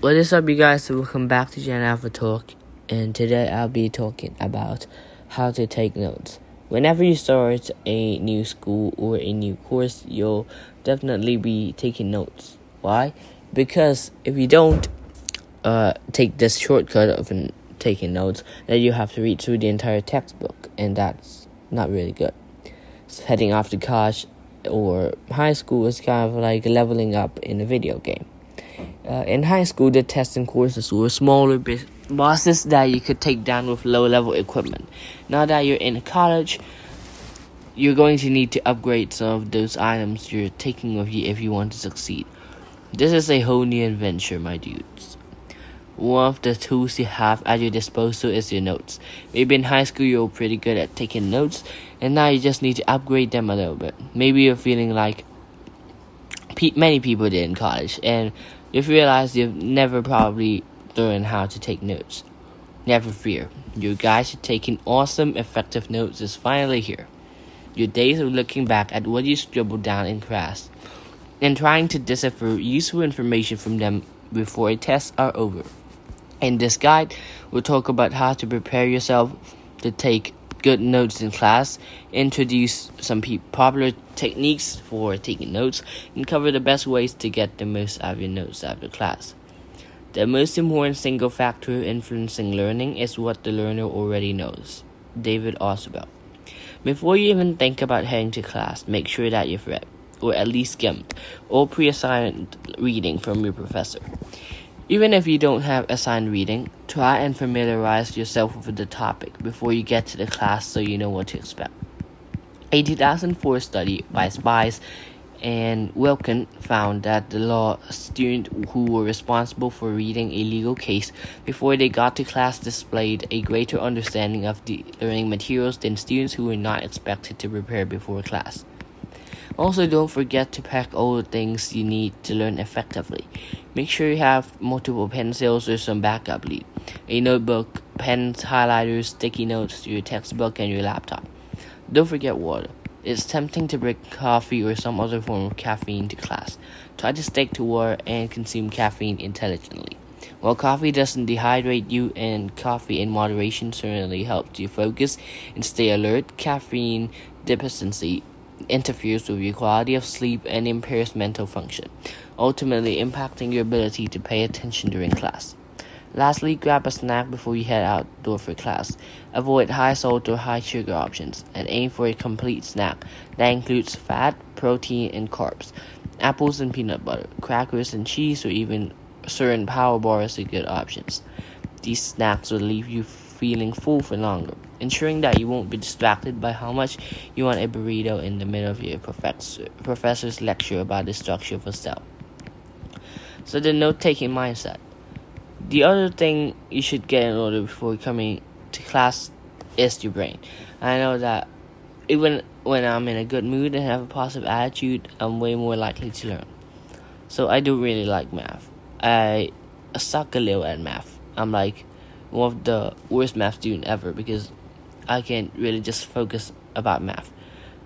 What is up, you guys? So welcome back to Gen Alpha Talk, and today I'll be talking about how to take notes. Whenever you start a new school or a new course, you'll definitely be taking notes. Why? Because if you don't uh, take this shortcut of taking notes, then you have to read through the entire textbook, and that's not really good. So heading off to college or high school is kind of like leveling up in a video game. Uh, in high school, the testing courses were smaller bosses that you could take down with low level equipment. Now that you're in college, you're going to need to upgrade some of those items you're taking with you if you want to succeed. This is a whole new adventure, my dudes. One of the tools you have at your disposal is your notes. Maybe in high school you're pretty good at taking notes, and now you just need to upgrade them a little bit. Maybe you're feeling like pe- many people did in college, and you've realized you've never probably learned how to take notes. Never fear, your guide to taking awesome, effective notes is finally here. Your days of looking back at what you scribbled down in class and trying to decipher useful information from them before tests are over. In this guide, we'll talk about how to prepare yourself to take good notes in class, introduce some popular techniques for taking notes, and cover the best ways to get the most out of your notes after class. The most important single factor influencing learning is what the learner already knows. David Ausubel. Before you even think about heading to class, make sure that you've read, or at least skimmed, all pre assigned reading from your professor. Even if you don't have assigned reading, try and familiarize yourself with the topic before you get to the class so you know what to expect. A 2004 study by Spies and Wilkin found that the law students who were responsible for reading a legal case before they got to class displayed a greater understanding of the learning materials than students who were not expected to prepare before class. Also, don't forget to pack all the things you need to learn effectively. Make sure you have multiple pencils or some backup lead, a notebook, pens, highlighters, sticky notes, your textbook, and your laptop. Don't forget water. It's tempting to bring coffee or some other form of caffeine to class. Try to stick to water and consume caffeine intelligently. While coffee doesn't dehydrate you and coffee in moderation certainly helps you focus and stay alert, caffeine deficiency interferes with your quality of sleep and impairs mental function, ultimately impacting your ability to pay attention during class. Lastly, grab a snack before you head outdoor for class. Avoid high salt or high sugar options and aim for a complete snack that includes fat, protein, and carbs. Apples and peanut butter, crackers and cheese, or even certain power bars are good options. These snacks will leave you feeling full for longer, ensuring that you won't be distracted by how much you want a burrito in the middle of your professor, professor's lecture about the structure of a cell. So, the note taking mindset. The other thing you should get in order before coming to class is your brain. I know that even when I'm in a good mood and have a positive attitude, I'm way more likely to learn. So I do really like math. I suck a little at math. I'm like one of the worst math student ever because I can't really just focus about math.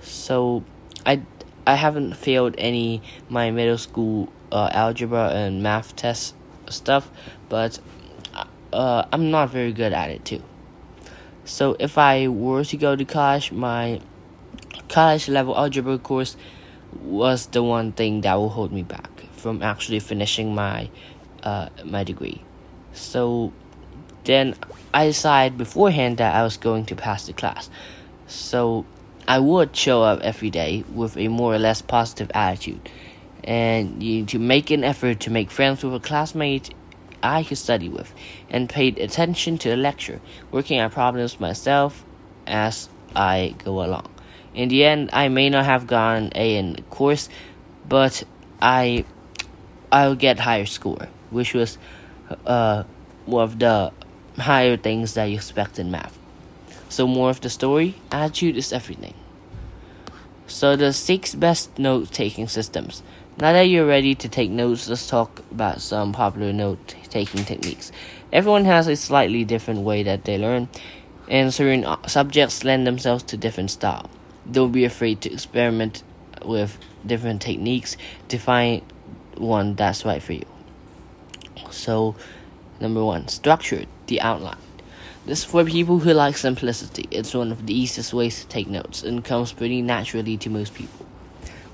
So I I haven't failed any my middle school uh, algebra and math test stuff, but uh, I'm not very good at it too. So if I were to go to college, my college level algebra course was the one thing that will hold me back from actually finishing my uh, my degree. So then I decided beforehand that I was going to pass the class. So I would show up every day with a more or less positive attitude. And you, to make an effort to make friends with a classmate I could study with, and paid attention to the lecture, working on problems myself as I go along. In the end, I may not have gotten A in the course, but I I'll get higher score, which was uh, one of the higher things that you expect in math. So, more of the story attitude is everything. So, the six best note taking systems. Now that you're ready to take notes, let's talk about some popular note taking techniques. Everyone has a slightly different way that they learn, and certain subjects lend themselves to different style. Don't be afraid to experiment with different techniques to find one that's right for you. So, number one, structure the outline. This is for people who like simplicity. It's one of the easiest ways to take notes and comes pretty naturally to most people.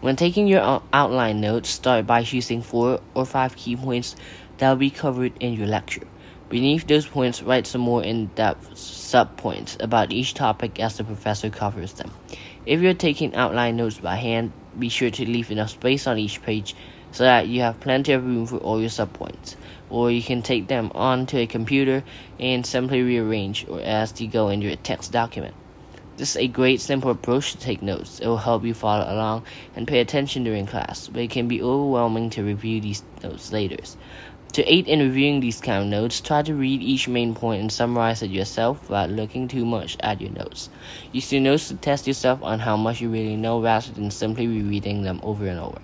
When taking your outline notes, start by choosing four or five key points that will be covered in your lecture. Beneath those points, write some more in depth sub points about each topic as the professor covers them. If you're taking outline notes by hand, be sure to leave enough space on each page so that you have plenty of room for all your sub points or you can take them onto a computer and simply rearrange or as you go in your text document. This is a great simple approach to take notes. It will help you follow along and pay attention during class, but it can be overwhelming to review these notes later. To aid in reviewing these kind of notes, try to read each main point and summarize it yourself without looking too much at your notes. Use your notes to test yourself on how much you really know rather than simply rereading them over and over.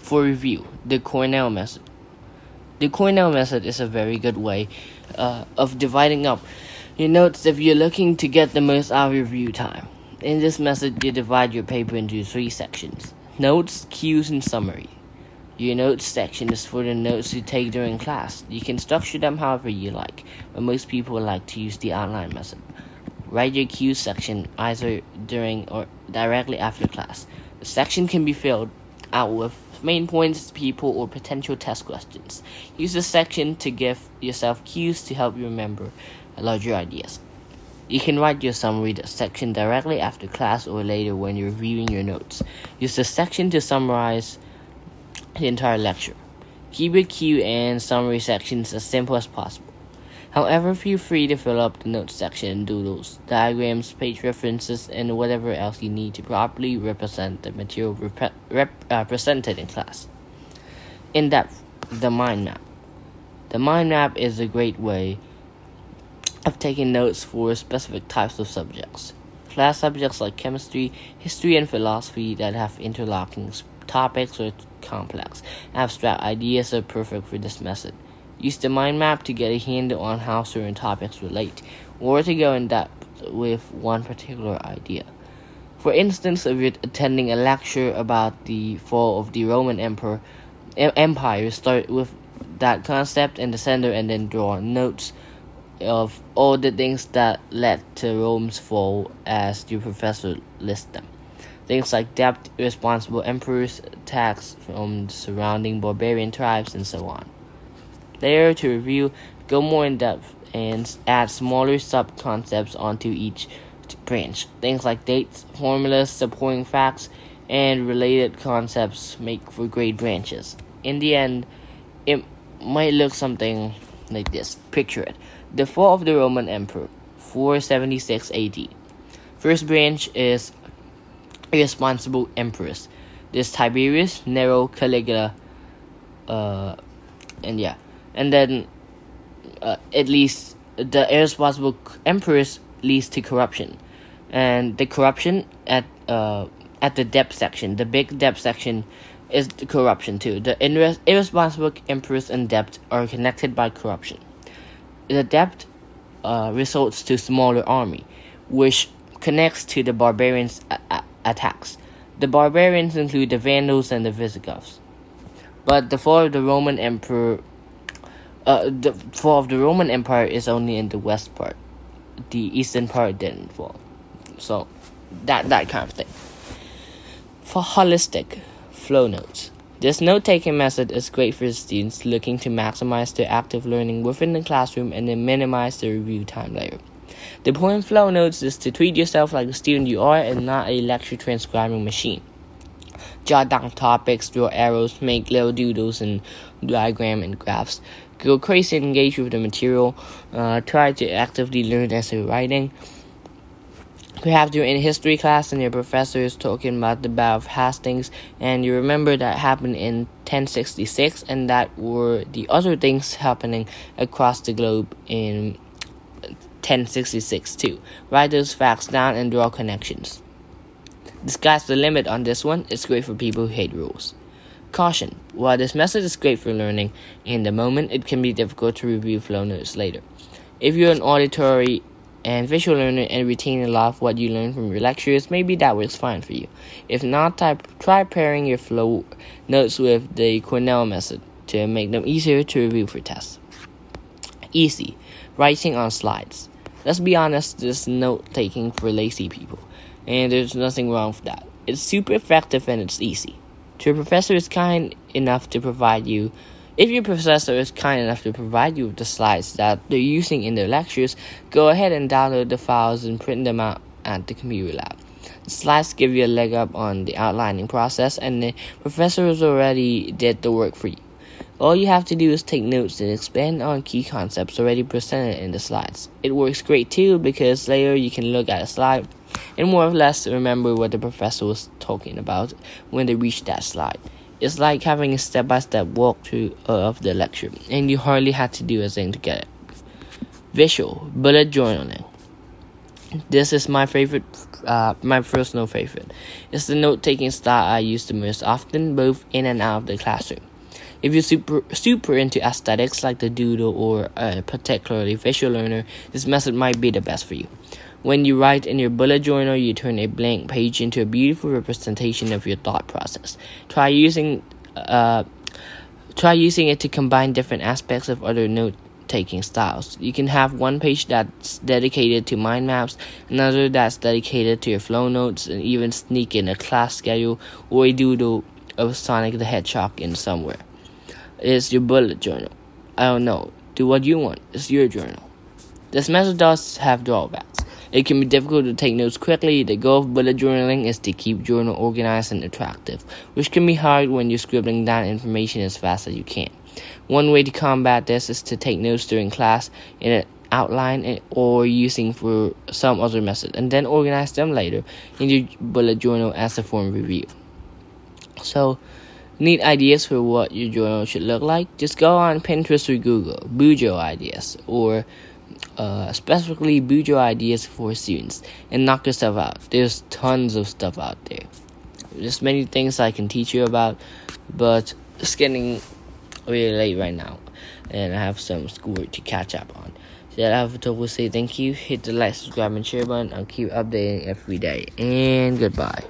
For review, the Cornell method. The Cornell method is a very good way uh, of dividing up your notes if you're looking to get the most out of your review time. In this method, you divide your paper into three sections notes, cues, and summary. Your notes section is for the notes you take during class. You can structure them however you like, but most people like to use the outline method. Write your cues section either during or directly after class. The section can be filled out with main points, people, or potential test questions. Use this section to give yourself cues to help you remember larger ideas. You can write your summary section directly after class or later when you're reviewing your notes. Use the section to summarize the entire lecture. Keep your cue and summary sections as simple as possible. However, feel free to fill up the notes section and doodles, diagrams, page references, and whatever else you need to properly represent the material rep- rep- uh, presented in class. In depth, the mind map. The mind map is a great way of taking notes for specific types of subjects. Class subjects like chemistry, history, and philosophy that have interlocking topics or complex abstract ideas are perfect for this method. Use the mind map to get a handle on how certain topics relate, or to go in depth with one particular idea. For instance, if you're attending a lecture about the fall of the Roman Emperor, Empire, start with that concept in the center and then draw notes of all the things that led to Rome's fall as your professor lists them. Things like debt, irresponsible emperors, attacks from surrounding barbarian tribes, and so on. There to review, go more in depth and add smaller sub concepts onto each branch. Things like dates, formulas, supporting facts, and related concepts make for great branches. In the end, it might look something like this. Picture it. The fall of the Roman Emperor, 476 AD. First branch is irresponsible emperors. There's Tiberius, Nero, Caligula, uh, and yeah and then uh, at least the irresponsible emperors leads to corruption, and the corruption at uh, at the debt section, the big debt section, is the corruption too. The irres- irresponsible emperors and debt are connected by corruption. The debt uh, results to smaller army, which connects to the barbarians' a- a- attacks. The barbarians include the Vandals and the Visigoths. But the fall of the Roman Emperor uh, the fall of the Roman Empire is only in the west part. The eastern part didn't fall. So that that kind of thing. For holistic flow notes. This note taking method is great for students looking to maximize their active learning within the classroom and then minimize the review time later. The point flow notes is to treat yourself like a student you are and not a lecture transcribing machine. Jot down topics, draw arrows, make little doodles and diagram and graphs go crazy and engage with the material. Uh, try to actively learn essay writing. Perhaps you're in history class and your professor is talking about the Battle of Hastings, and you remember that happened in 1066, and that were the other things happening across the globe in 1066 too. Write those facts down and draw connections. The sky's the limit on this one. It's great for people who hate rules. Caution While this method is great for learning in the moment, it can be difficult to review flow notes later. If you're an auditory and visual learner and retain a lot of what you learn from your lectures, maybe that works fine for you. If not, try pairing your flow notes with the Cornell method to make them easier to review for tests. Easy. Writing on slides. Let's be honest, this note taking for lazy people, and there's nothing wrong with that. It's super effective and it's easy. If your professor is kind enough to provide you, if your professor is kind enough to provide you with the slides that they're using in their lectures, go ahead and download the files and print them out at the computer lab. The slides give you a leg up on the outlining process, and the professor professors already did the work for you. All you have to do is take notes and expand on key concepts already presented in the slides. It works great too because later you can look at a slide and more or less remember what the professor was talking about when they reach that slide. It's like having a step by step walkthrough of the lecture, and you hardly had to do a thing to get it. Visual bullet journaling. This is my favorite, uh, my personal favorite. It's the note taking style I use the most often, both in and out of the classroom. If you're super super into aesthetics like the doodle or a particularly visual learner, this method might be the best for you. When you write in your bullet journal, you turn a blank page into a beautiful representation of your thought process. Try using uh, try using it to combine different aspects of other note taking styles. You can have one page that's dedicated to mind maps, another that's dedicated to your flow notes, and even sneak in a class schedule or a doodle of Sonic the Hedgehog in somewhere It's your bullet journal. I don't know. Do what you want. It's your journal. This method does have drawbacks. It can be difficult to take notes quickly. The goal of bullet journaling is to keep journal organized and attractive, which can be hard when you're scribbling down information as fast as you can. One way to combat this is to take notes during class in an outline or using for some other method, and then organize them later in your bullet journal as a form of review. So, Need ideas for what your journal should look like? Just go on Pinterest or Google Bujo ideas or uh, specifically Bujo ideas for students and knock yourself out. There's tons of stuff out there. There's many things I can teach you about, but it's getting really late right now, and I have some schoolwork to catch up on. So I have to say thank you. Hit the like, subscribe, and share button. I'll keep updating every day. And goodbye.